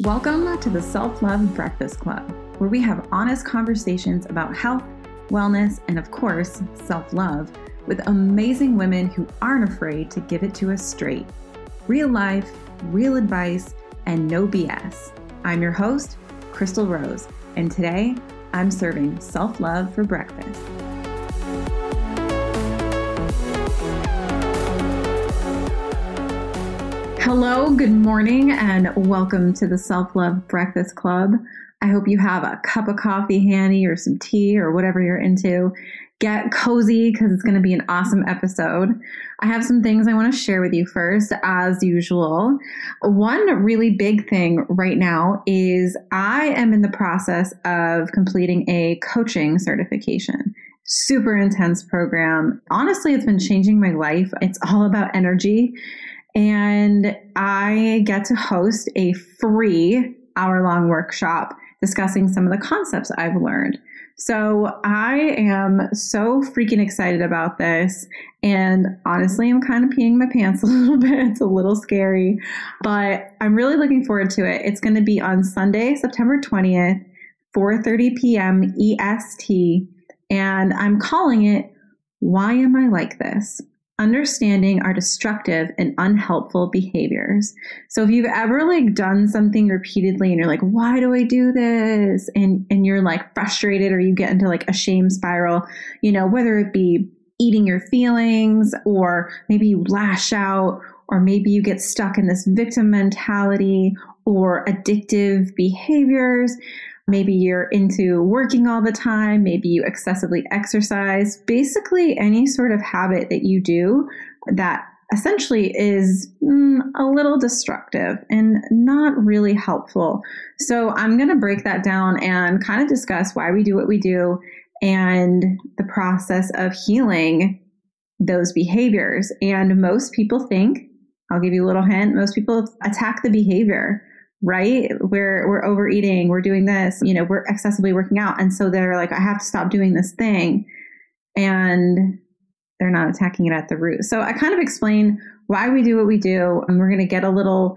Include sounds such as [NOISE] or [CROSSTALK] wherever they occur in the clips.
Welcome to the Self Love Breakfast Club, where we have honest conversations about health, wellness, and of course, self love with amazing women who aren't afraid to give it to us straight. Real life, real advice, and no BS. I'm your host, Chrystal Rose, and today I'm serving self love for breakfast. Hello, good morning, and welcome to the Self Love Breakfast Club. I hope you have a cup of coffee handy or some tea or whatever you're into. Get cozy because it's going to be an awesome episode. I have some things I want to share with you first, as usual. One really big thing right now is I am in the process of completing a coaching certification super intense program. Honestly, it's been changing my life. It's all about energy and I get to host a free hour long workshop discussing some of the concepts I've learned. So I am so freaking excited about this. And honestly, I'm kind of peeing my pants [LAUGHS] a little bit. It's a little scary, but I'm really looking forward to it. It's going to be on Sunday, September 20th, 4:30 p.m. EST, and I'm calling it Why Am I Like This? Understanding our destructive and unhelpful behaviors. So if you've ever like done something repeatedly and you're like, why do I do this? And and you're like frustrated or you get into like a shame spiral, you know, whether it be eating your feelings or maybe you lash out or maybe you get stuck in this victim mentality or addictive behaviors. Maybe you're into working all the time. Maybe you excessively exercise. Basically, any sort of habit that you do that essentially is mm, a little destructive and not really helpful. So, I'm going to break that down and kind of discuss why we do what we do and the process of healing those behaviors. And most people think, I'll give you a little hint, most people attack the behavior right? We're we're overeating, we're doing this, you know, we're excessively working out. And so they're like, I have to stop doing this thing. And they're not attacking it at the root. So I kind of explain why we do what we do, and we're gonna get a little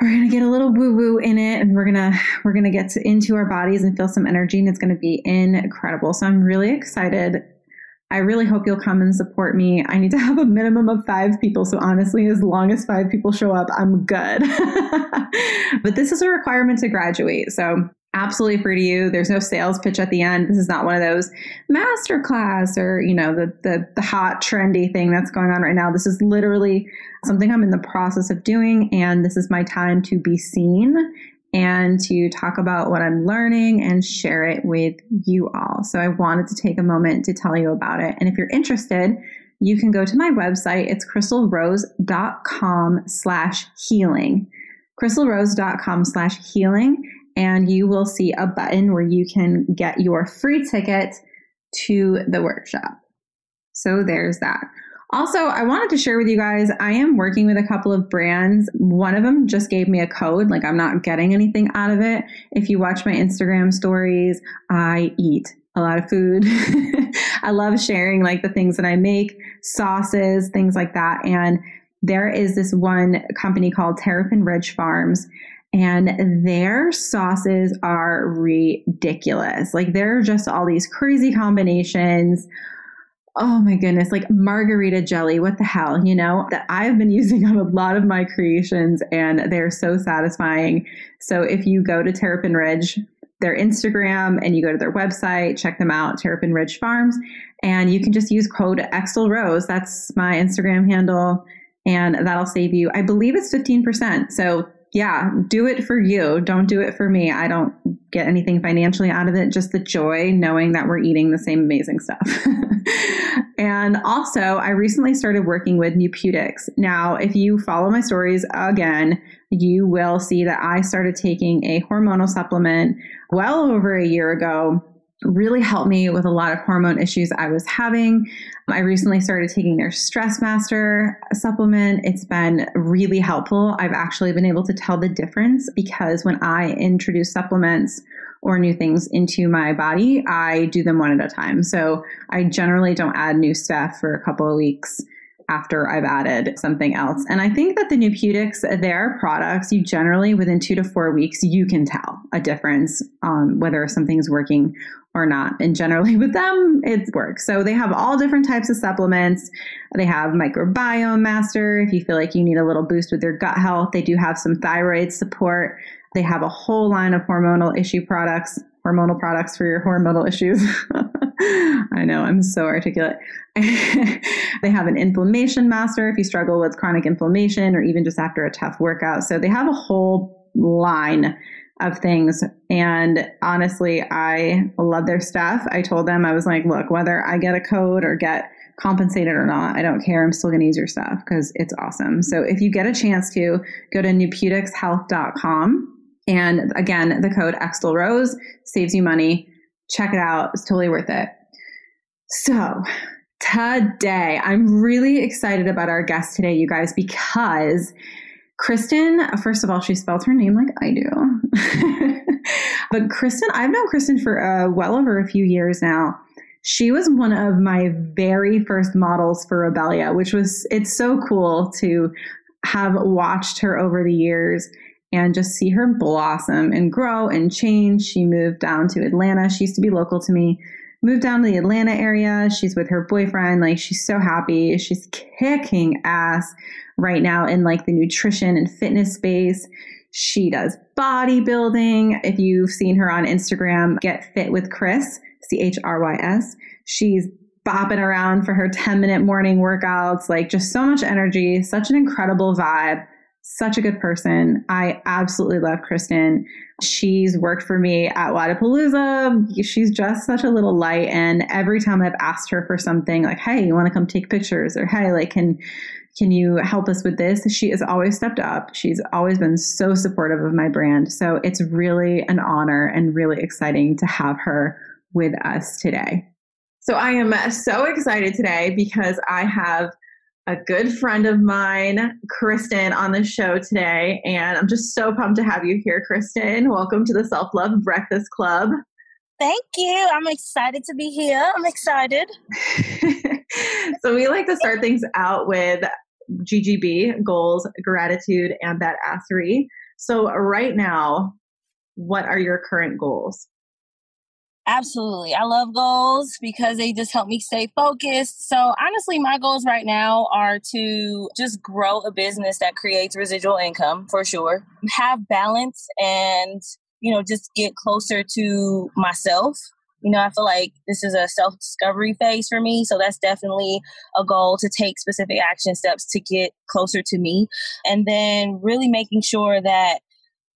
we're gonna get a little woo woo in it, and we're gonna we're gonna get to, into our bodies and feel some energy, and it's gonna be incredible. So I'm really excited I really hope you'll come and support me. I need to have a minimum of five people. So, honestly, as long as five people show up, I'm good. [LAUGHS] but this is a requirement to graduate. So, absolutely free to you. There's no sales pitch at the end. This is not one of those master class or, you know, the, the, the hot trendy thing that's going on right now. This is literally something I'm in the process of doing. And this is my time to be seen and to talk about what I'm learning and share it with you all. So I wanted to take a moment to tell you about it. And if you're interested, you can go to my website. It's chrystalrose.com slash healing. chrystalrose.com slash healing. And you will see a button where you can get your free ticket to the workshop. So there's that. Also, I wanted to share with you guys, I am working with a couple of brands. One of them just gave me a code, like I'm not getting anything out of it. If you watch my Instagram stories, I eat a lot of food. [LAUGHS] I love sharing like the things that I make, sauces, things like that. And there is this one company called Terrapin Ridge Farms and their sauces are ridiculous. Like there are just all these crazy combinations oh my goodness, like margarita jelly, what the hell, you know, that I've been [LAUGHS] using on a lot of my creations and they're so satisfying. So if you go to Terrapin Ridge, their Instagram and you go to their website, check them out, Terrapin Ridge Farms, and you can just use code Xtal Rose. That's my Instagram handle, and that'll save you. I believe it's 15%. So yeah, do it for you. Don't do it for me. I don't get anything financially out of it, just the joy knowing that we're eating the same amazing stuff. [LAUGHS] and also, I recently started working with Nupeutics. Now, if you follow my stories again, you will see that I started taking a hormonal supplement well over a year ago really helped me with a lot of hormone issues I was having. I recently started taking their Stress Master supplement. It's been really helpful. I've actually been able to tell the difference because when I introduce supplements or new things into my body, I do them one at a time. So I generally don't add new stuff for a couple of weeks after I've added something else. And I think that the Nupeutics, their products, you generally within two to four weeks, you can tell a difference on whether something's working or not. And generally [LAUGHS] with them, it works. So they have all different types of supplements. They have microbiome master if you feel like you need a little boost with your gut health. They do have some thyroid support. They have a whole line of hormonal issue products, hormonal products for your hormonal issues. [LAUGHS] I know, I'm so articulate. [LAUGHS] they have an inflammation master if you struggle with chronic inflammation or even just after a tough workout. So they have a whole line of things. And honestly, I love their stuff. I told them, I was like, look, whether I get a code or get compensated or not, I don't care. I'm still going to use your stuff because it's awesome. So if you get a chance to go to nupeuticshealth.com and again, the code Xtal Rose saves you money. Check it out. It's totally worth it. So today, I'm really excited about our guest today, you guys, because Chrysten, first of all, she spells her name like I do. [LAUGHS] but Chrysten, I've known Chrysten for uh, well over a few years now. She was one of my very first models for Rebellia, which was, it's so cool to have watched her over the years and just see her blossom and grow and change. She moved down to Atlanta. She used to be local to me. Moved down to the Atlanta area. She's with her boyfriend. Like she's so happy. She's kicking ass right now in like the nutrition and fitness space. She does bodybuilding. If you've seen her on Instagram, get fit with Chrys, C H R Y S. She's bopping around for her 10 minute morning workouts, like just so much energy, such an incredible vibe such a good person. I absolutely love Chrysten. She's worked for me at Wodapalooza. She's just such a little light. And every time I've asked her for something like, hey, you want to come take pictures? Or hey, like, can can you help us with this? She has always stepped up. She's always been so supportive of my brand. So it's really an honor and really exciting to have her with us today. So I am so excited today because I have a good friend of mine, Chrysten, on the show today. And I'm just so pumped to have you here, Chrysten. Welcome to the Self Love Breakfast Club. Thank you. I'm excited to be here. I'm excited. [LAUGHS] so, we like to start things out with GGB goals, gratitude, and badassery. So, right now, what are your current goals? Absolutely. I love goals because they just help me stay focused. So, honestly, my goals right now are to just grow a business that creates residual income for sure, have balance, and, you know, just get closer to myself. You know, I feel like this is a self discovery phase for me. So, that's definitely a goal to take specific action steps to get closer to me. And then really making sure that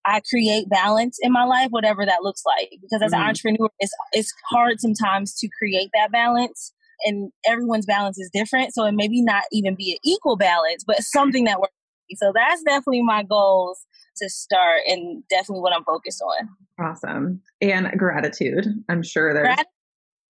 I create balance in my life, whatever that looks like. Because as mm-hmm. an entrepreneur, it's it's hard sometimes to create that balance, and everyone's balance is different. So it maybe not even be an equal balance, but something that works. So that's definitely my goals to start, and definitely what I'm focused on. Awesome, and gratitude. I'm sure there's. Grat-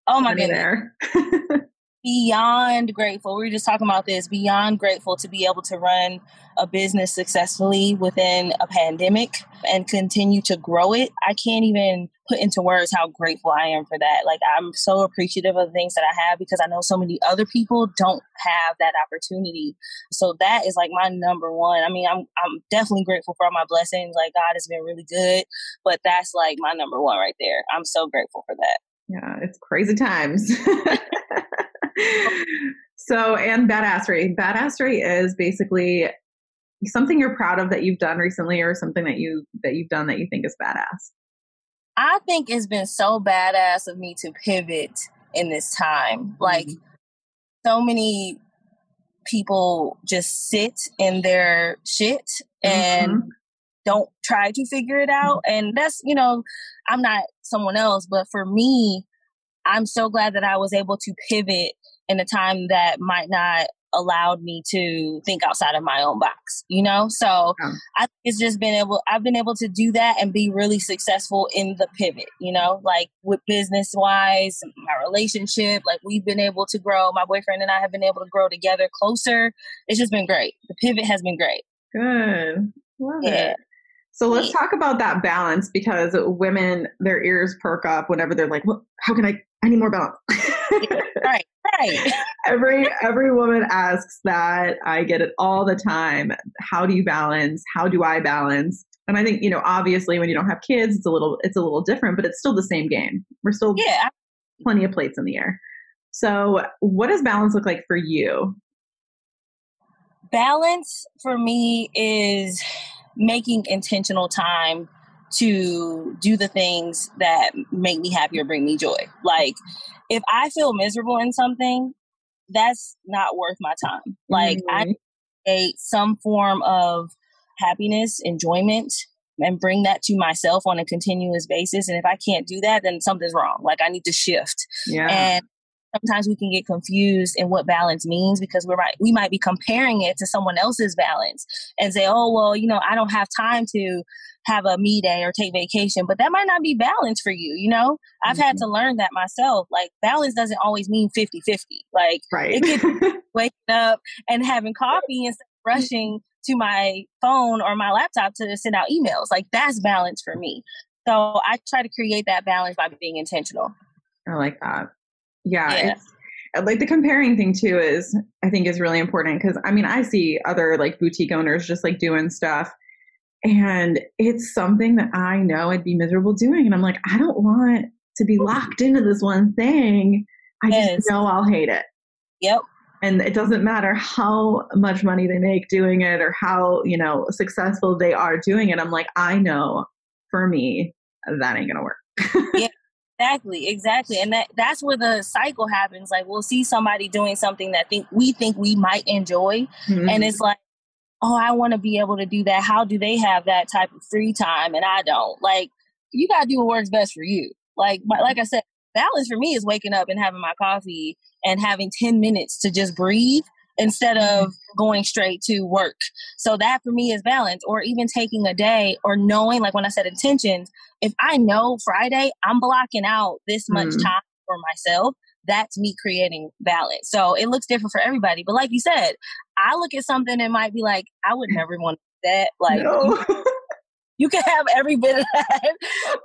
oh my goodness. There. [LAUGHS] beyond grateful. We were just talking about this. Beyond grateful to be able to run a business successfully within a pandemic and continue to grow it. I can't even put into words how grateful I am for that. Like I'm so appreciative of the things that I have because I know so many other people don't have that opportunity. So that is like my number one. I mean, I'm I'm definitely grateful for all my blessings. Like God has been really good, but that's like my number one right there. I'm so grateful for that. Yeah, it's crazy times. [LAUGHS] so, and badassery. Badassery is basically something you're proud of that you've done recently, or something that you that you've done that you think is badass. I think it's been so badass of me to pivot in this time. Like mm-hmm. so many people just sit in their shit and mm-hmm. don't try to figure it out. And that's, you know, I'm not someone else, but for me, I'm so glad that I was able to pivot in a time that might not allowed me to think outside of my own box you know? So yeah. i it's just been able i've been able to do that and be really successful in the pivot you know? Like with business wise my relationship like we've been able to grow. My boyfriend and i have been able to grow together closer. It's just been great. The pivot has been great. Good. Love yeah. it. So let's talk about that balance because women, their ears perk up whenever they're like, well, how can I, I need more balance. [LAUGHS] [LAUGHS] right, right. every, every woman asks that. I get it all the time. How do you balance? How do I balance? And I think, you know, obviously when you don't have kids, it's a little, it's a little different, but it's still the same game. We're still yeah. plenty of plates in the air. So what does balance look like for you? Balance for me is making intentional time to do the things that make me happy or bring me joy. Like if I feel miserable in something, that's not worth my time. Like mm-hmm. I need some form of happiness, enjoyment, and bring that to myself on a continuous basis. And if I can't do that, then something's wrong. Like I need to shift. Yeah. And sometimes we can get confused in what balance means because we're right we might be comparing it to someone else's balance and say oh well you know i don't have time to have a me day or take vacation but that might not be balance for you you know? I've mm-hmm. had to learn that myself like balance doesn't always mean 50 50 like right. it could [LAUGHS] waking up and having coffee instead of rushing to my phone or my laptop to send out emails like that's balance for me. So i try to create that balance by being intentional. I like that yeah, yeah. It's, uh, like the comparing thing too is I think is really important because I mean I see other like boutique owners just like doing stuff and it's something that I know I'd be miserable doing and I'm like I don't want to be locked into this one thing. I yes. just know I'll hate it. Yep. And it doesn't matter how much money they make doing it or how, you know, successful they are doing it. I'm like, I know for me, that ain't gonna work. yeah. Exactly, exactly. And that that's where the cycle happens. Like we'll see somebody doing something that think we think we might enjoy mm-hmm. and it's like, "Oh, I want to be able to do that. How do they have that type of free time and I don't?" Like you got to do what works best for you. Like like I said, balance for me is waking up and having my coffee and having 10 minutes to just breathe instead of going straight to work. So that for me is balance, or even taking a day or knowing, like when I said intentions, if I know Friday, I'm blocking out this much mm. time for myself. That's me creating balance. So it looks different for everybody. But like you said, I look at something and might be like, I would [LAUGHS] never want that. Like, no. [LAUGHS] you can have every bit of that. [LAUGHS]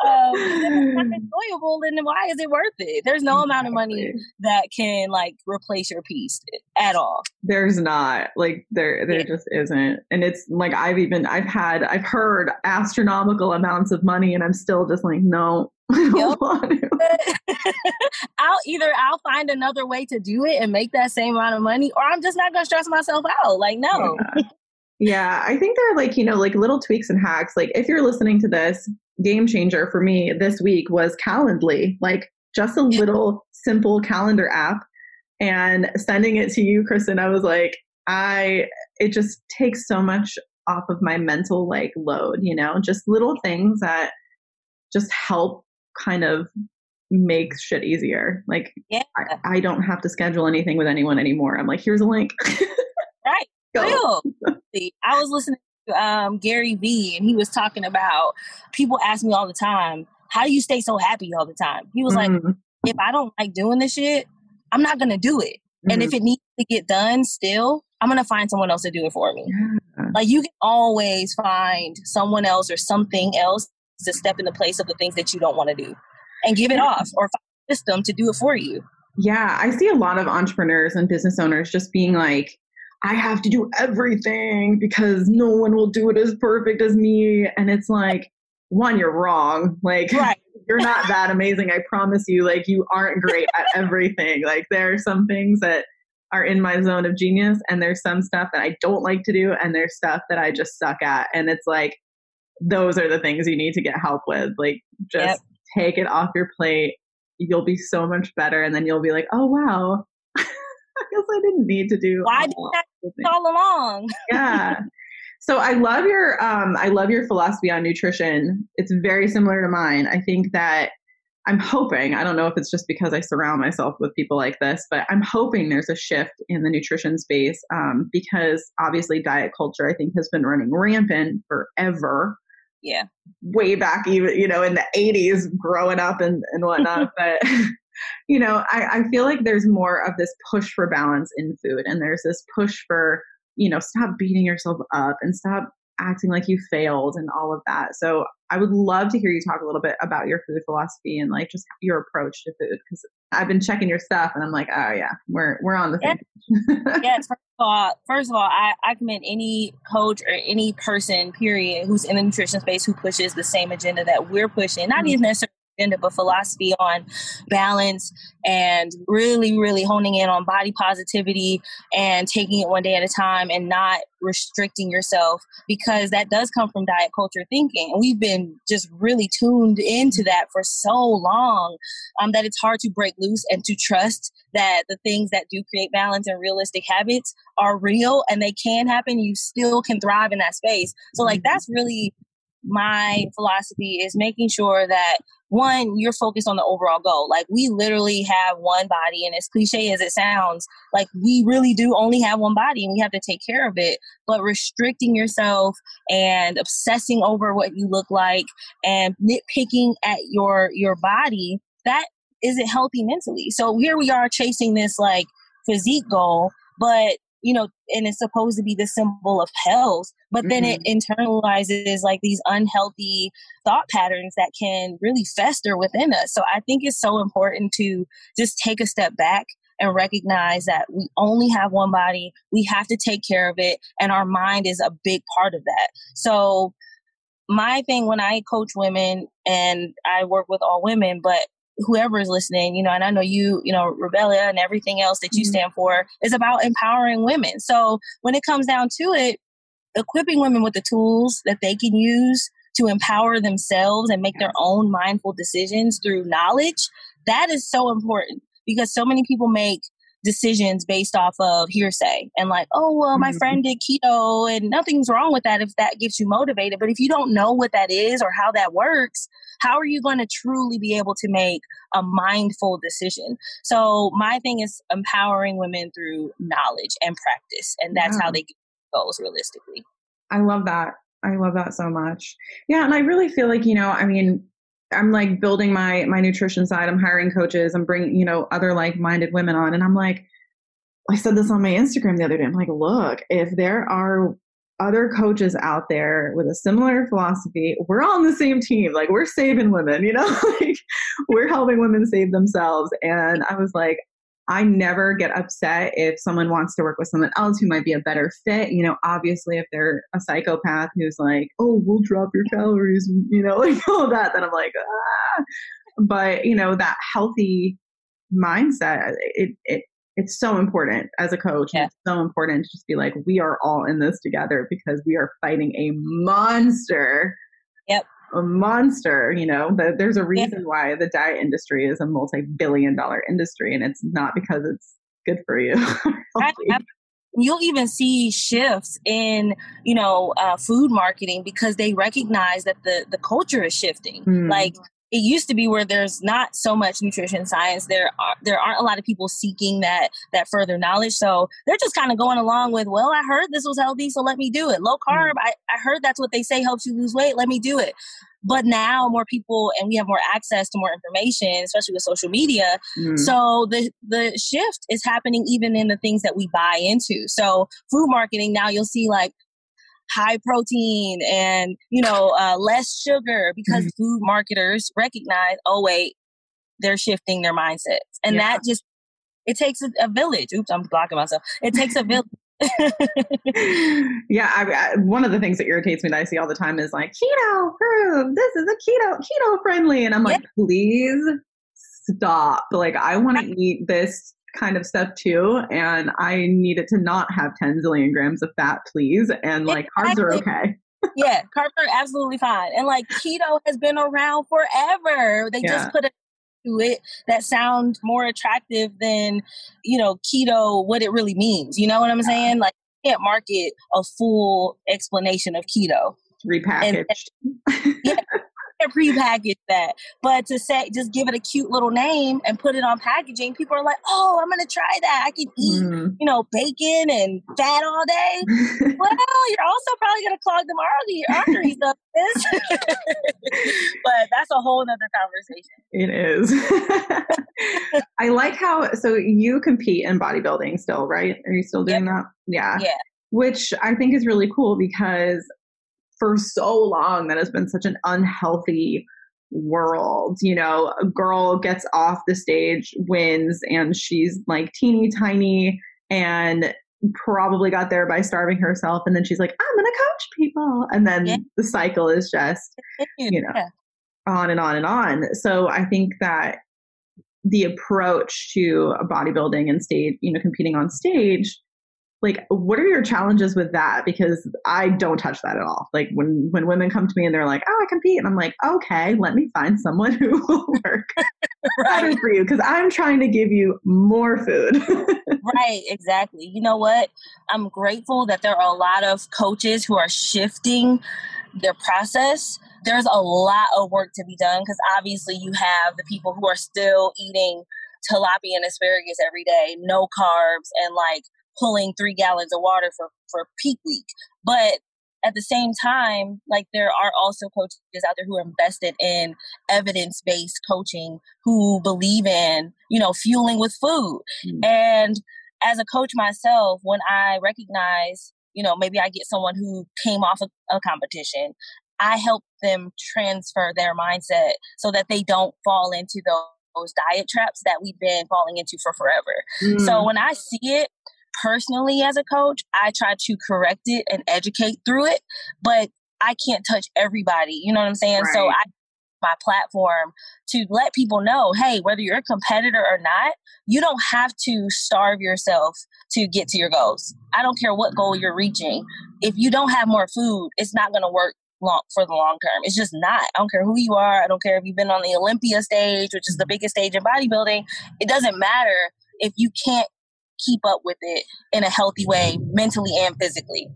Um, it's not enjoyable, then why is it worth it? There's no amount of money that can like replace your peace at all. There's not like there there yeah. just isn't, and it's like I've even I've had I've heard astronomical amounts of money, and I'm still just like no. [LAUGHS] Yep. [LAUGHS] I'll either I'll find another way to do it and make that same amount of money, or I'm just not gonna stress myself out. Like no. Yeah. Yeah, I think there are like, you know, like little tweaks and hacks. Like if you're listening to this, game changer for me this week was Calendly, like just a little simple calendar app and sending it to you, Chrysten. I was like, I, it just takes so much off of my mental like load, you know, just little things that just help kind of make shit easier. Like, yeah. I, I don't have to schedule anything with anyone anymore. I'm like, here's a link. [LAUGHS] right. Real. [LAUGHS] I was listening to um, Gary Vee, and he was talking about people ask me all the time, "How do you stay so happy all the time?" He was mm-hmm. like, "If I don't like doing this shit, I'm not gonna do it. Mm-hmm. And if mm-hmm. it needs to get done, still, I'm gonna find someone else to do it for me. Yeah. Like you can always find someone else or something else to step in the place of the things that you don't want to do, and give it yeah. off or find a system to do it for you." Yeah, I see a lot of entrepreneurs and business owners just being like, I have to do everything because no one will do it as perfect as me. And it's like, one, you're wrong. Like, [LAUGHS] right. you're not that amazing. I promise you, like, you aren't great at everything. Like, there are some things that are in my zone of genius, and there's some stuff that I don't like to do, and there's stuff that I just suck at. And it's like, those are the things you need to get help with. Like, just yep. take it off your plate. You'll be so much better. And then you'll be like, oh, wow, [LAUGHS] I guess I didn't need to do. Why did that all along? [LAUGHS] yeah. So I love your um, I love your philosophy on nutrition. It's very similar to mine. I think that I'm hoping, I don't know if it's just because I surround myself with people like this, but I'm hoping there's a shift in the nutrition space um, because obviously diet culture, I think, has been running rampant forever. Yeah. Way back, even, you know, in the 80s, growing up and, and whatnot. [LAUGHS] but you know, I, I feel like there's more of this push for balance in food, and there's this push for, you know, stop beating yourself up and stop acting like you failed and all of that. So I would love to hear you talk a little bit about your food philosophy and like just your approach to food because I've been checking your stuff and I'm like, oh yeah, we're we're on the same yeah. yes. First of all, first of all, I, I commend any coach or any person, period, who's in the nutrition space who pushes the same agenda that we're pushing. Not mm-hmm. even necessarily agenda, but philosophy on balance and really, really honing in on body positivity and taking it one day at a time and not restricting yourself because that does come from diet culture thinking. And we've been just really tuned into that for so long um, that it's hard to break loose and to trust that the things that do create balance and realistic habits are real and they can happen. You still can thrive in that space. So, like, that's really my philosophy is making sure that one, you're focused on the overall goal. Like we literally have one body, and as cliche as it sounds, like we really do only have one body and we have to take care of it. But restricting yourself and obsessing over what you look like and nitpicking at your your body, that isn't healthy mentally. So here we are chasing this like physique goal, but you know, and it's supposed to be the symbol of health, but then mm-hmm. it internalizes like these unhealthy thought patterns that can really fester within us. So I think it's so important to just take a step back and recognize that we only have one body, we have to take care of it, and our mind is a big part of that. So my thing when I coach women and I work with all women, but whoever is listening, you know, and I know you, you know, Rebellia and everything else that you mm-hmm. stand for is about empowering women. So when it comes down to it, equipping women with the tools that they can use to empower themselves and make their own mindful decisions through knowledge, that is so important because so many people make decisions based off of hearsay and like, oh, well, my mm-hmm. friend did keto and nothing's wrong with that if that gets you motivated. But if you don't know what that is or how that works, how are you going to truly be able to make a mindful decision? So my thing is empowering women through knowledge and practice. And that's yeah. how they get goals realistically. I love that. I love that so much. Yeah. And I really feel like, you know, I mean, I'm like building my my nutrition side. I'm hiring coaches. I'm bringing you know other like minded women on, and I'm like, I said this on my Instagram the other day. I'm like, look, if there are other coaches out there with a similar philosophy, we're all on the same team. Like we're saving women, you know, [LAUGHS] like we're helping women save themselves. And I was like, I never get upset if someone wants to work with someone else who might be a better fit. You know, obviously, if they're a psychopath who's like, oh, we'll drop your calories, you know, [LAUGHS] like all that, then I'm like, ah. But, you know, that healthy mindset, it, it, it's so important as a coach. Yeah. It's so important to just be like, we are all in this together because we are fighting a monster. Yep a monster. You know, the, there's a reason yeah. why the diet industry is a multi-billion dollar industry, and it's not because it's good for you. [LAUGHS] You'll even see shifts in, you know, uh, food marketing because they recognize that the the culture is shifting. Mm. Like it used to be where there's not so much nutrition science. There are there aren't a lot of people seeking that that further knowledge. So they're just kind of going along with well i heard this was healthy so let me do it. Low carb mm. I, I heard that's what they say helps you lose weight let me do it. But now more people and we have more access to more information especially with social media. Mm. so the the shift is happening even in the things that we buy into. So food marketing now you'll see like high protein and you know uh, less sugar because mm-hmm. food marketers recognize oh wait they're shifting their mindsets. And yeah. that just it takes a, a, village. Oops i'm blocking myself. It takes a [LAUGHS] village. Yeah I, I, one of the things that irritates me that i see all the time is like keto this is a keto keto friendly. And i'm like please stop. Like i want to eat this kind of stuff too. And I need it to not have 10 zillion grams of fat, please. And like exactly. carbs are okay. yeah, [LAUGHS] carbs are absolutely fine. And like keto has been around forever. They yeah. just put a to it that sound more attractive than you know keto what it really means you know what i'm saying like you can't market a full explanation of keto repackaged and, yeah, [LAUGHS] prepackage that. But to say, just give it a cute little name and put it on packaging, people are like, oh, I'm going to try that. I can eat, mm. you know, bacon and fat all day. [LAUGHS] well, you're also probably going to clog them arteries up this. [LAUGHS] but that's a whole other conversation. It is. [LAUGHS] I like how, so you compete in bodybuilding still, right? Are you still doing yep. that? Yeah. Yeah. Which I think is really cool because for so long that has been such an unhealthy world. You know, a girl gets off the stage, wins, and she's like teeny tiny and probably got there by starving herself. And then she's like, I'm going to coach people. And then yeah. the cycle is just, you know, yeah. on and on and on. So I think that the approach to bodybuilding and stage, you know, competing on stage like what are your challenges with that? Because i don't touch that at all. Like when when women come to me and they're like oh i compete and i'm like okay let me find someone who [LAUGHS] will work [LAUGHS] right. for you because i'm trying to give you more food. [LAUGHS] Right exactly. You know what? I'm grateful that there are a lot of coaches who are shifting their process. There's a lot of work to be done because obviously you have the people who are still eating tilapia and asparagus every day no carbs and like pulling three gallons of water for, for peak week. But at the same time, like there are also coaches out there who are invested in evidence based coaching who believe in, you know, fueling with food. Mm-hmm. And as a coach myself, when I recognize, you know, maybe I get someone who came off a, a competition, I help them transfer their mindset so that they don't fall into those those diet traps that we've been falling into for forever. Mm. So when I see it, personally as a coach, I try to correct it and educate through it, but I can't touch everybody. You know what I'm saying? Right. So I my platform to let people know, hey, whether you're a competitor or not, you don't have to starve yourself to get to your goals. I don't care what goal you're reaching. If you don't have more food, it's not going to work long for the long term. It's just not. I don't care who you are. I don't care if you've been on the Olympia stage, which is the biggest stage in bodybuilding. It doesn't matter if you can't keep up with it in a healthy way, mentally and physically.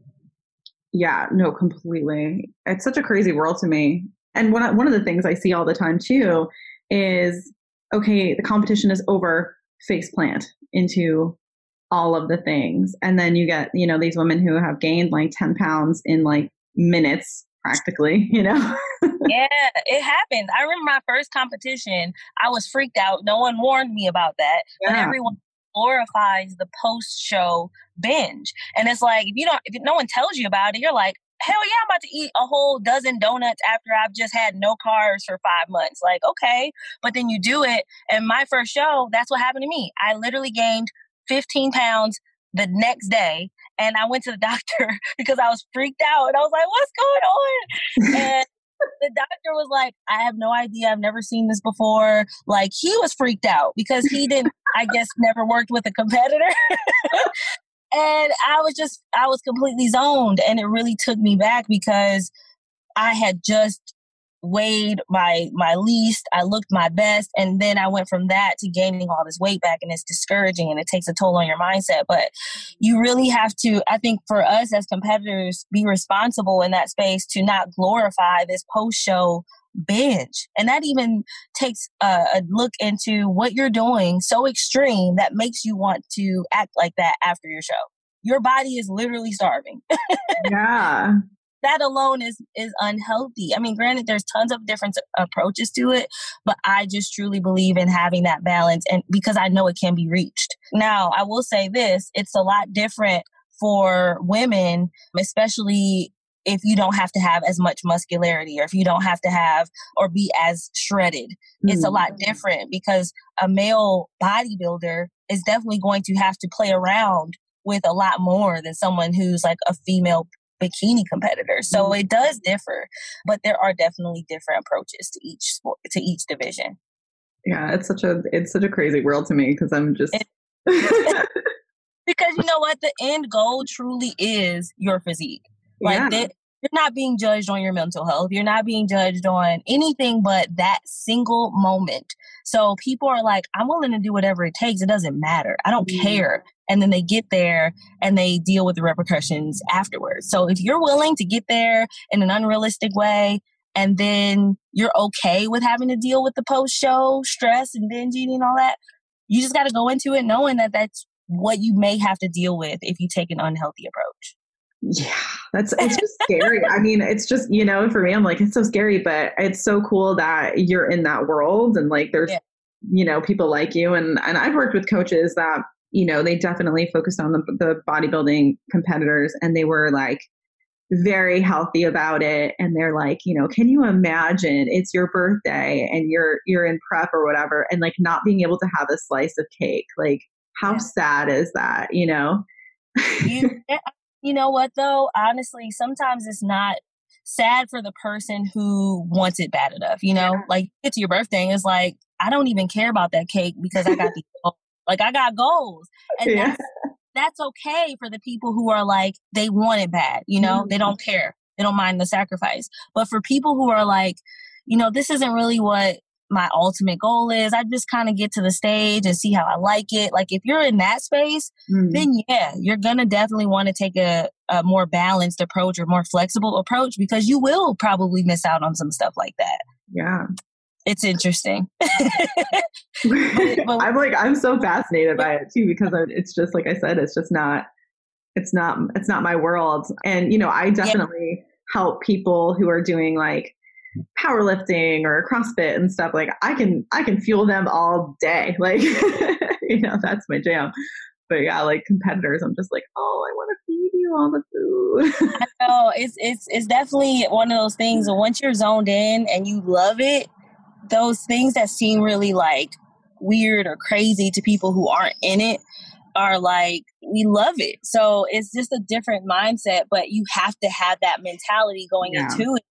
Yeah, no, completely. It's such a crazy world to me. And one one of the things I see all the time too is okay, the competition is over, face plant into all of the things. And then you get, you know, these women who have gained like 10 pounds in like minutes practically, [LAUGHS] you know? yeah, it happened. I remember my first competition, I was freaked out. No one warned me about that. Yeah. But everyone glorifies the post show binge. And it's like, if you don't, if no one tells you about it, you're like, hell yeah, I'm about to eat a whole dozen donuts after I've just had no carbs for five months. Like, okay. But then you do it. And my first show, that's what happened to me. I literally gained 15 pounds the next day. And I went to the [LAUGHS] doctor because I was freaked out. And I was like, what's going on? [LAUGHS] And the doctor was like, I have no idea. I've never seen this before. Like he was freaked out because he didn't, I guess, never worked with a competitor. [LAUGHS] and I was just, I was completely zoned. And it really took me back because I had just weighed my my least i looked my best and then i went from that to gaining all this weight back and it's discouraging and it takes a toll on your mindset but you really have to i think for us as competitors be responsible in that space to not glorify this post show binge and that even takes a, a look into what you're doing so extreme that makes you want to act like that after your show. Your body is literally starving. [LAUGHS] Yeah that alone is is unhealthy. I mean, granted, there's tons of different approaches to it, but I just truly believe in having that balance, and because I know it can be reached. Now, I will say this: it's a lot different for women, especially if you don't have to have as much muscularity or if you don't have to have or be as shredded. Mm-hmm. It's a lot mm. different because a male bodybuilder is definitely going to have to play around with a lot more than someone who's like a female bikini competitors. So mm-hmm. it does differ, but there are definitely different approaches to each sport, to each division. Yeah, it's such a it's such a crazy world to me because I'm just [LAUGHS] [LAUGHS] because you know what the end goal truly is your physique. Like yeah. that you're not being judged on your mental health. You're not being judged on anything but that single moment. So people are like, I'm willing to do whatever it takes. It doesn't matter. I don't mm-hmm. care and then they get there and they deal with the repercussions afterwards. So if you're willing to get there in an unrealistic way and then you're okay with having to deal with the post show stress and binge eating and all that, you just got to go into it knowing that that's what you may have to deal with if you take an unhealthy approach. Yeah, that's it's just scary. I mean, it's just, you know, for me, I'm like, it's so scary, but it's so cool that you're in that world and like there's, yeah. you know, people like you. And and I've worked with coaches that you know, they definitely focused on the, the bodybuilding competitors and they were like, very healthy about it and they're like you know can you imagine it's your birthday and you're you're in prep or whatever and like not being able to have a slice of cake like how yeah. sad is that you know you, [LAUGHS] you know what though honestly sometimes it's not sad for the person who wants it bad enough you know yeah. like it's your birthday it's like i don't even care about that cake because i got the [LAUGHS] like i got goals and yeah. that's that's okay for the people who are like, they want it bad, you know, mm-hmm. they don't care. They don't mind the sacrifice. But for people who are like, you know, this isn't really what my ultimate goal is. I just kind of get to the stage and see how I like it. Like if you're in that space, mm-hmm. then yeah, you're gonna definitely want to take a, a more balanced approach or more flexible approach because you will probably miss out on some stuff like that. Yeah it's interesting. [LAUGHS] [LAUGHS] I'm like I'm so fascinated by it too because it's just like I said, it's just not it's not it's not my world. And you know, I definitely yeah. help people who are doing like powerlifting or CrossFit and stuff. Like I can I can fuel them all day. [LAUGHS] Like you know, that's my jam. But yeah, like competitors, I'm just like, oh, I want to feed you all the food. I know it's it's it's definitely one of those things. Once you're zoned in and you love it, those things that seem really like weird or crazy to people who aren't in it are like we love it so it's just a different mindset but you have to have that mentality going yeah. into it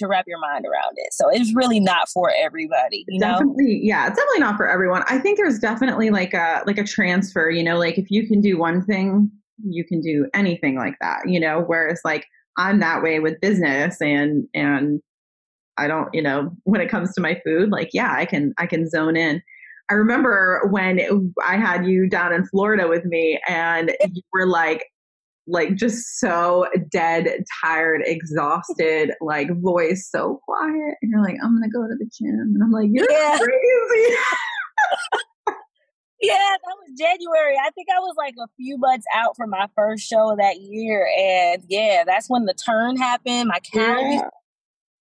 to wrap your mind around it so it's really not for everybody you definitely know? yeah it's definitely not for everyone i think there's definitely like a like a transfer you know like if you can do one thing you can do anything like that you know whereas like i'm that way with business and and I don't, you know, [LAUGHS] when it comes to my food, like, yeah, I can, I can zone in. I remember when I had you down in Florida with me and you were like, like just so dead, tired, exhausted, like voice so quiet. And you're like, I'm to go to the gym. And I'm like, you're yeah. crazy. [LAUGHS] yeah, that was January. I think I was like a few months out from my first show that year. And yeah, that's when the turn happened. My calories yeah.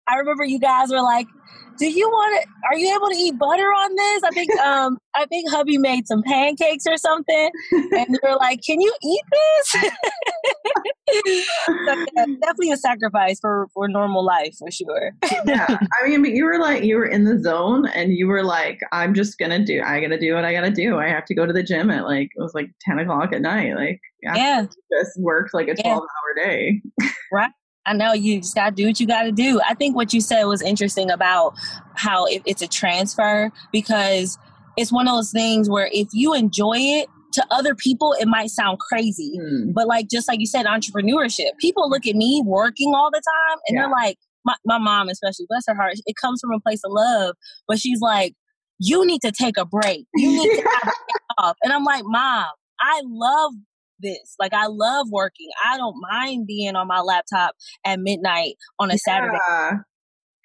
I remember you guys were like, "Do you want to? Are you able to eat butter on this?" I think um I think hubby made some pancakes or something, and you were like, "Can you eat this?" [LAUGHS] so, yeah, definitely a sacrifice for for normal life for sure. yeah, I mean, but you were like you were in the zone, and you were like, "I'm just gonna do. I gotta do what I gotta do. I have to go to the gym at like it was like ten o'clock at night. Like yeah, just worked like a twelve yeah. hour day. right. I know you just got to do what you got to do. I think what you said was interesting about how it, it's a transfer because it's one of those things where if you enjoy it, to other people it might sound crazy mm. but like just like you said entrepreneurship people look at me working all the time and yeah. they're like my, my mom especially bless her heart it comes from a place of love but she's like you need to take a break you need to [LAUGHS] have a off and i'm like mom i love this. Like I love working. I don't mind being on my laptop at midnight on a yeah. Saturday.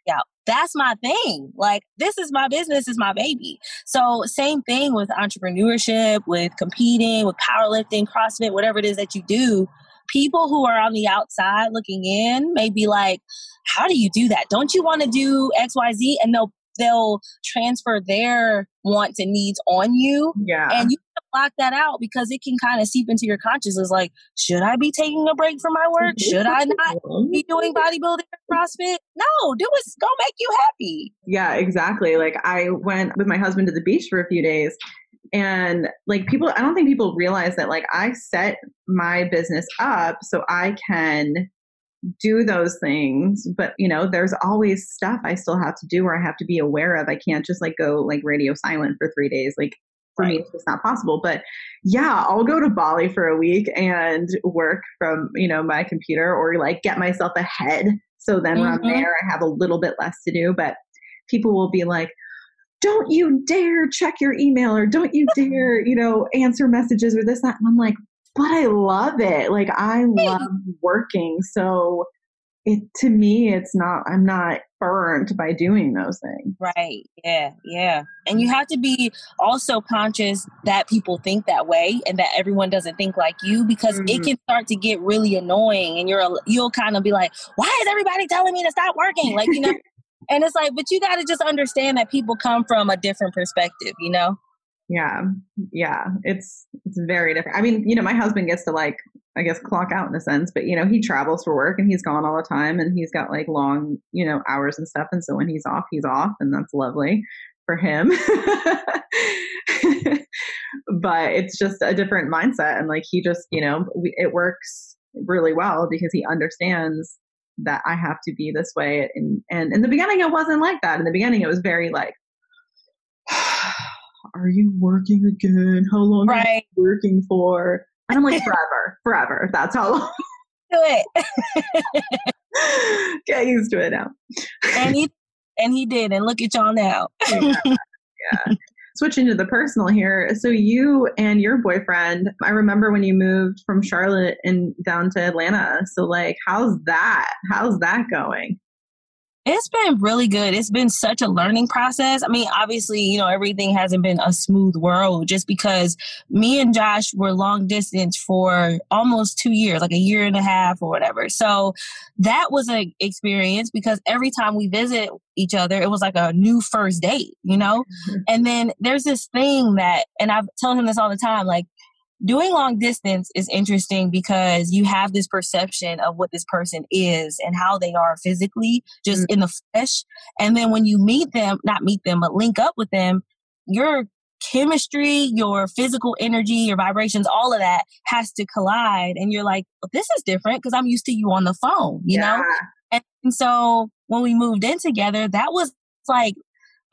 Yeah, that's my thing. Like this is my business, is my baby. So same thing with entrepreneurship, with competing, with powerlifting, CrossFit, whatever it is that you do. People who are on the outside looking in may be like, "How do you do that? Don't you want to do X, Y, Z?" And they'll they'll transfer their wants and needs on you. Yeah. And you block that out because it can kind of seep into your consciousness like, should I be taking a break from my work? [LAUGHS] Should I not [LAUGHS] be doing bodybuilding or CrossFit? No, do what's gonna make you happy. Yeah, exactly. Like I went with my husband to the beach for a few days and like people i don't think people realize that like i set my business up so i can do those things but you know there's always stuff i still have to do or i have to be aware of. I can't just like go like radio silent for three days. Like for right. me it's just not possible. But yeah i'll go to bali for a week and work from you know my computer or like get myself ahead so then mm-hmm. when i'm there i have a little bit less to do. But people will be like don't you dare check your email or don't you dare you know answer messages or this that. And i'm like but I love it. Like I love working. So it to me it's not I'm not burned by doing those things. Right. Yeah. Yeah. And you have to be also conscious that people think that way and that everyone doesn't think like you because mm-hmm. it can start to get really annoying and you're you'll kind of be like, "Why is everybody telling me to stop working?" Like, you know, [LAUGHS] and it's like, but you got to just understand that people come from a different perspective, you know? Yeah yeah it's it's very different i mean you know my husband gets to like I guess clock out in a sense, but you know, he travels for work and he's gone all the time and he's got like long, you know, hours and stuff. And so when he's off, he's off and that's lovely for him. [LAUGHS] but it's just a different mindset. And like he just, you know, it works really well because he understands that I have to be this way. And, and in the beginning, it wasn't like that. In the beginning, it was very like, [SIGHS] are you working again? How long right. are you working for? And I'm like, [LAUGHS] forever, forever. That's how long. [LAUGHS] Do it. Get used to it now. And he [LAUGHS] and he did, and look at y'all now. yeah. yeah. Switching to the personal here. So you and your boyfriend, I remember when you moved from Charlotte and down to Atlanta. So like how's that? How's that going? It's been really good. It's been such a learning process. I mean, obviously, you know, everything hasn't been a smooth world just because me and Josh were long distance for almost two years, like a year and a half or whatever. So that was an experience because every time we visit each other, it was like a new first date, you know? Mm-hmm. And then there's this thing that, and I've told him this all the time, like, doing long distance is interesting because you have this perception of what this person is and how they are physically just mm-hmm. in the flesh and then when you meet them not meet them but link up with them your chemistry your physical energy your vibrations all of that has to collide and you're like well, this is different because i'm used to you on the phone you yeah. know and, and so when we moved in together that was like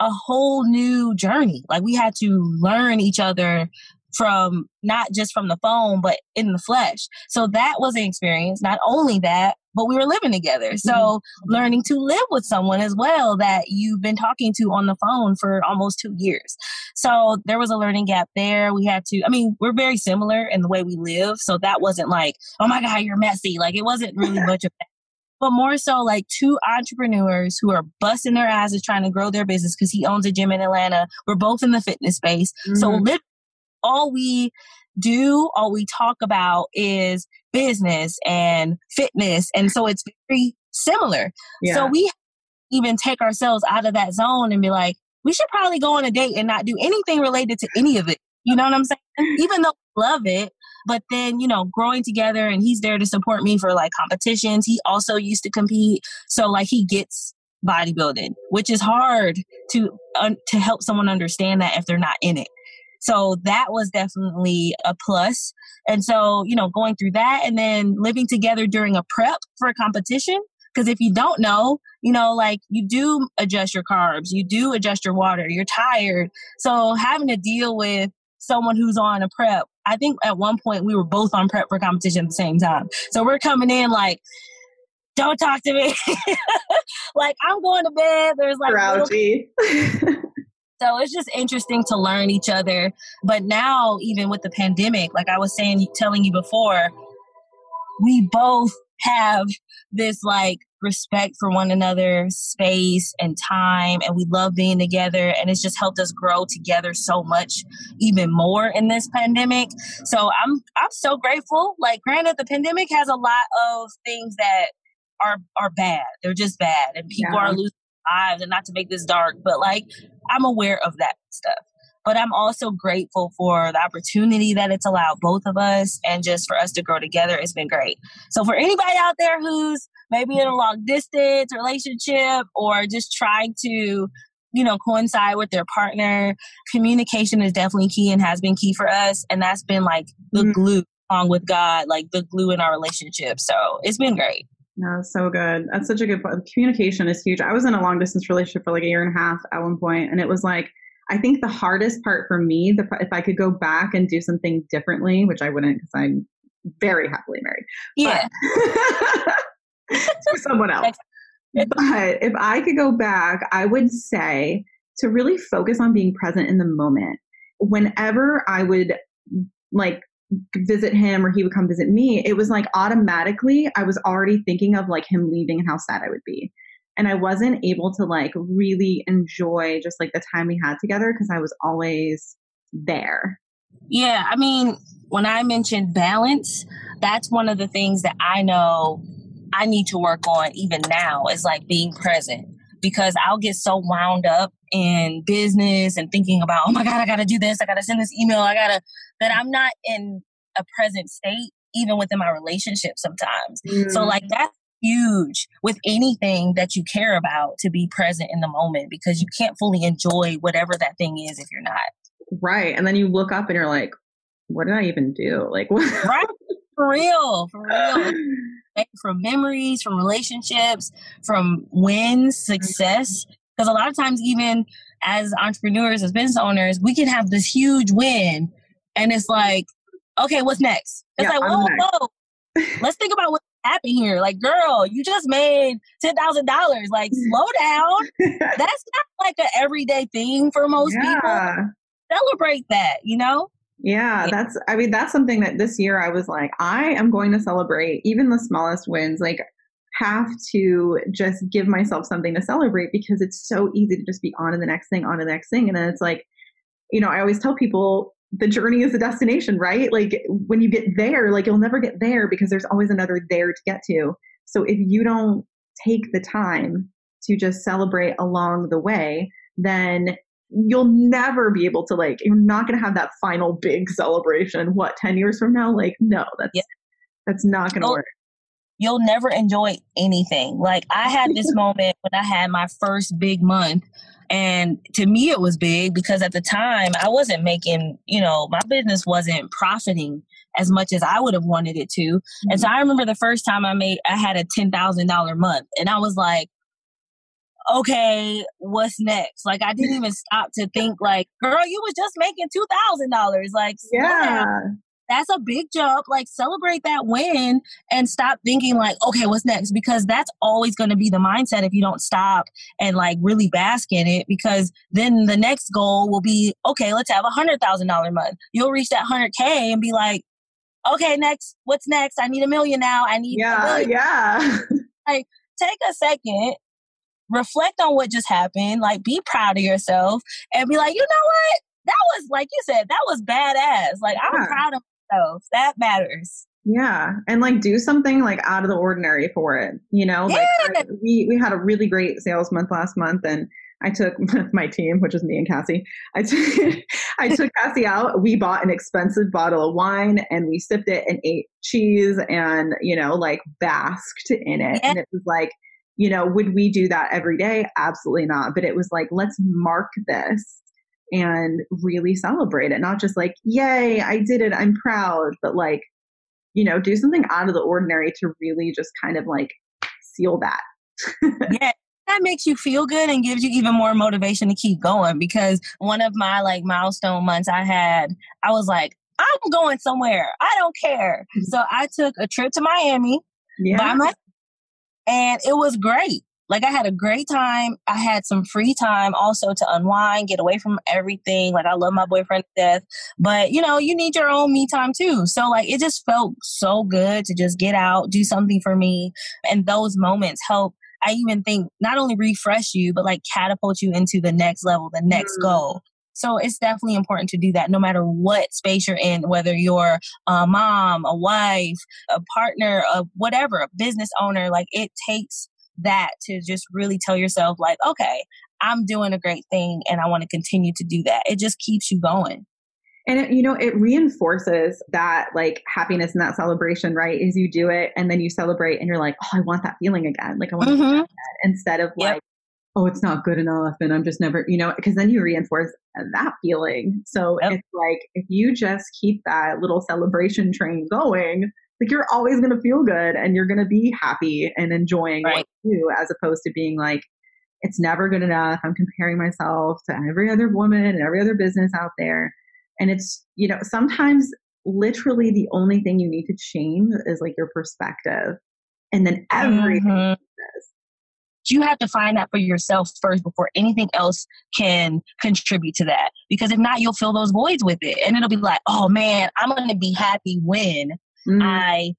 a whole new journey. Like we had to learn each other from not just from the phone, but in the flesh. So that was an experience. Not only that, but we were living together. So mm-hmm. learning to live with someone as well that you've been talking to on the phone for almost two years. So there was a learning gap there. We had to, I mean, we're very similar in the way we live. So that wasn't like, oh my God, you're messy. Like it wasn't really [LAUGHS] much of that but more so like two entrepreneurs who are busting their asses trying to grow their business because he owns a gym in Atlanta. We're both in the fitness space. Mm-hmm. So all we do, all we talk about is business and fitness. And so it's very similar. Yeah. So we even take ourselves out of that zone and be like, we should probably go on a date and not do anything related to any of it. You know what I'm saying? Even though I love it, but then, you know, growing together and he's there to support me for like competitions. He also used to compete. So like he gets bodybuilding, which is hard to, uh, to help someone understand that if they're not in it. So that was definitely a plus. And so, you know, going through that and then living together during a prep for a competition. Because if you don't know, you know, like you do adjust your carbs, you do adjust your water, you're tired. So having to deal with someone who's on a prep, I think at one point we were both on prep for competition at the same time. So we're coming in like, don't talk to me. [LAUGHS] like I'm going to bed. There's like grouchy. [LAUGHS] So it's just interesting to learn each other. But now, even with the pandemic, like I was saying, telling you before, we both have this like respect for one another, space and time, and we love being together. And it's just helped us grow together so much, even more in this pandemic. So I'm I'm so grateful. Like, granted, the pandemic has a lot of things that are are bad. They're just bad, and people yeah. are losing lives. And not to make this dark, but like I'm aware of that stuff. But I'm also grateful for the opportunity that it's allowed both of us and just for us to grow together. It's been great. So for anybody out there who's maybe in a long distance relationship or just trying to you know coincide with their partner communication is definitely key and has been key for us and that's been like the mm-hmm. glue along with god like the glue in our relationship so it's been great yeah, so good. That's such a good point. Communication is huge. I was in a long distance relationship for like a year and a half at one point, and it was like I think the hardest part for me, the, if I could go back and do something differently, which I wouldn't because I'm very happily married. Yeah. [LAUGHS] to someone [LAUGHS] else. but if I could go back, I would say to really focus on being present in the moment. Whenever I would like visit him or he would come visit me, it was like automatically I was already thinking of like him leaving and how sad I would be. And I wasn't able to like really enjoy just like the time we had together because I was always there. Yeah, I mean, when I mentioned balance, that's one of the things that I know I need to work on even now is like being present because I'll get so wound up in business and thinking about, oh my God, I got to do this. I got to send this email. I got to, that I'm not in a present state, even within my relationship sometimes. Mm. So like that's huge with anything that you care about to be present in the moment because you can't fully enjoy whatever that thing is if you're not. Right. And then you look up and you're like, what did I even do? Like, [LAUGHS] what? right? For real, for real. [SIGHS] from memories, from relationships, from wins, success. Because mm-hmm. a lot of times, even as entrepreneurs, as business owners, we can have this huge win, and it's like, okay, what's next? It's yeah, like, whoa, whoa. Let's think about what happened here. Like, girl, you just made ten thousand dollars. Like, slow [LAUGHS] down. That's not like an everyday thing for most yeah. people. Celebrate that, you know. Yeah, that's, I mean, that's something that this year I was like, I am going to celebrate even the smallest wins. Like, have to just give myself something to celebrate because it's so easy to just be on to the next thing, on to the next thing. And then it's like, you know, I always tell people the journey is the destination, right? Like, when you get there, like, you'll never get there because there's always another there to get to. So if you don't take the time to just celebrate along the way, then you'll never be able to like you're not going to have that final big celebration what 10 years from now like no that's yeah. that's not going to work you'll never enjoy anything like i had this [LAUGHS] moment when i had my first big month and to me it was big because at the time i wasn't making you know my business wasn't profiting as much as i would have wanted it to mm-hmm. and so i remember the first time i made i had a $10000 month and i was like okay, what's next? Like I didn't even stop to think like, girl, you was just making two thousand dollars. Like, yeah. That's a big jump. Like celebrate that win and stop thinking like, okay, what's next? Because that's always going to be the mindset if you don't stop and like really bask in it. Because then the next goal will be, okay, let's have a hundred thousand dollar month. You'll reach that hundred K and be like, okay, next, what's next? I need a million now. I need yeah, yeah. [LAUGHS] like take a second reflect on what just happened, like be proud of yourself and be like, you know what? That was like you said, that was badass. Like I'm proud of myself. That matters. Yeah. And like do something like out of the ordinary for it. You know, yeah. like we we had a really great sales month last month and I took [LAUGHS] my team, which is me and Cassie. I took [LAUGHS] I took Cassie out. We bought an expensive bottle of wine and we sipped it and ate cheese and you know like basked in it. Yeah. And it was like you know, would we do that every day? Absolutely not. But it was like, let's mark this and really celebrate it. Not just like, yay, I did it, I'm proud, but like, you know, do something out of the ordinary to really just kind of like seal that. [LAUGHS] yeah. That makes you feel good and gives you even more motivation to keep going because one of my like milestone months I had, I was like, I'm going somewhere. I don't care. Mm-hmm. So I took a trip to Miami yeah. by myself and it was great. Like I had a great time. I had some free time also to unwind, get away from everything. Like I love my boyfriend to death, but you know, you need your own me time too. So like it just felt so good to just get out, do something for me. And those moments help I even think not only refresh you, but like catapult you into the next level, the next mm. goal. So it's definitely important to do that no matter what space you're in, whether you're a mom, a wife, a partner, a whatever, a business owner, like it takes that to just really tell yourself like, okay, I'm doing a great thing and I want to continue to do that. It just keeps you going. And it, you know, it reinforces that like happiness and that celebration, right? Is you do it and then you celebrate and you're like, oh, I want that feeling again. Like I want mm-hmm. instead of yep. like, oh, it's not good enough and I'm just never, you know, because then you reinforce that feeling. So yep. it's like if you just keep that little celebration train going, like you're always going to feel good and you're going to be happy and enjoying right. what you do as opposed to being like, it's never good enough. I'm comparing myself to every other woman and every other business out there. And it's, you know, sometimes literally the only thing you need to change is like your perspective. And then everything mm-hmm you have to find that for yourself first before anything else can contribute to that. Because if not, you'll fill those voids with it. And it'll be like, oh man, I'm going to be happy when mm. I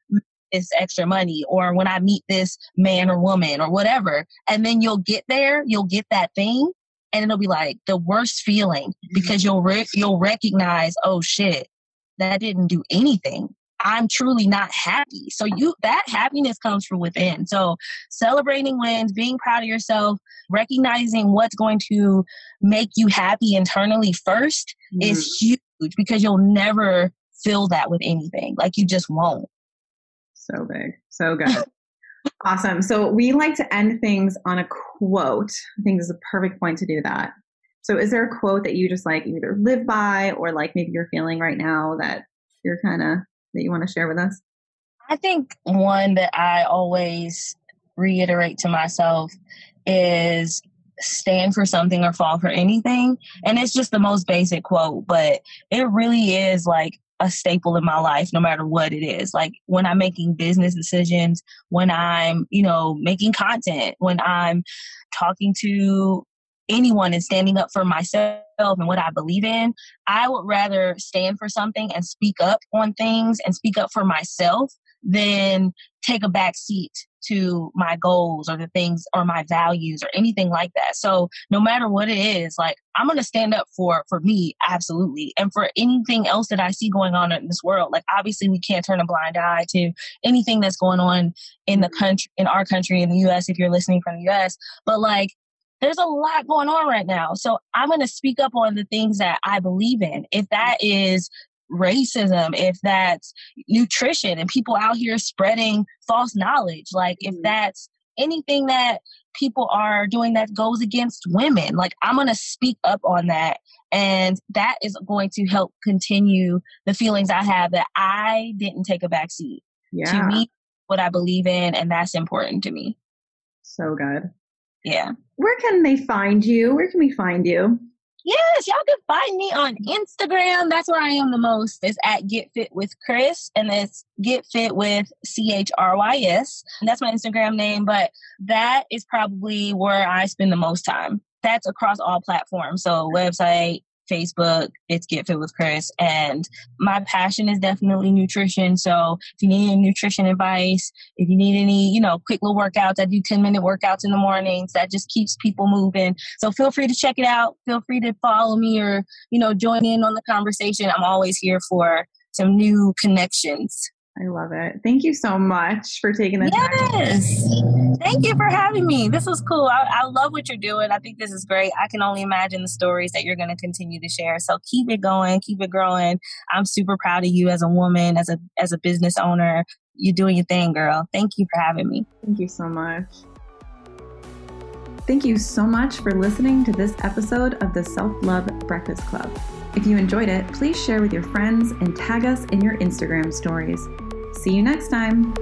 this extra money or when I meet this man or woman or whatever. And then you'll get there, you'll get that thing and it'll be like the worst feeling mm-hmm. because you'll re- you'll recognize, oh shit, that didn't do anything. I'm truly not happy. So you that happiness comes from within. So celebrating wins, being proud of yourself, recognizing what's going to make you happy internally 1st mm. is huge because you'll never feel that with anything. Like you just won't. So big. So good. awesome. So we like to end things on a quote. I think this is a perfect point to do that. So is there a quote that you just like either live by or like maybe you're feeling right now that you're kind of that you want to share with us? I think one that I always reiterate to myself is stand for something or fall for anything. And it's just the most basic quote, but it really is like a staple in my life no matter what it is like when i'm making business decisions when i'm you know making content when i'm talking to anyone and standing up for myself and what i believe in i would rather stand for something and speak up on things and speak up for myself than take a back seat to my goals or the things or my values or anything like that. So no matter what it is, like I'm going to stand up for for me absolutely and for anything else that I see going on in this world. Like obviously we can't turn a blind eye to anything that's going on in the mm-hmm. country in our country in the US if you're listening from the US, but like there's a lot going on right now. So I'm going to speak up on the things that I believe in. If that is racism, if that's nutrition and people out here spreading false knowledge, like if mm-hmm. that's anything that people are doing that goes against women, like I'm going to speak up on that. And that is going to help continue the feelings I have that I didn't take a back seat yeah. to me, what I believe in. And that's important to me. So good. Yeah. Where can they find you? Where can we find you? Yes, y'all can find me on Instagram. That's where I am the most. It's at Get Fit with Chrys, and it's Get Fit with C H R Y S. That's my Instagram name, but that is probably where I spend the most time. That's across all platforms. So website, Facebook. It's Get Fit with Chrys. And my passion is definitely nutrition. So if you need any nutrition advice, if you need any, you know, quick little workouts, I do 10 minute workouts in the mornings. That just keeps people moving. So feel free to check it out. Feel free to follow me or, you know, join in on the conversation. I'm always here for some new connections. I love it. Thank you so much for taking the yes. time. Yes. Thank you for having me. This was cool. I, I, love what you're doing. I think this is great. I can only imagine the stories that you're going to continue to share. So keep it going, keep it growing. I'm super proud of you as a woman, as a as a business owner. You're doing your thing, girl. Thank you for having me. Thank you so much. Thank you so much for listening to this episode of the Self Love Breakfast Club. If you enjoyed it, please share with your friends and tag us in your Instagram stories. See you next time.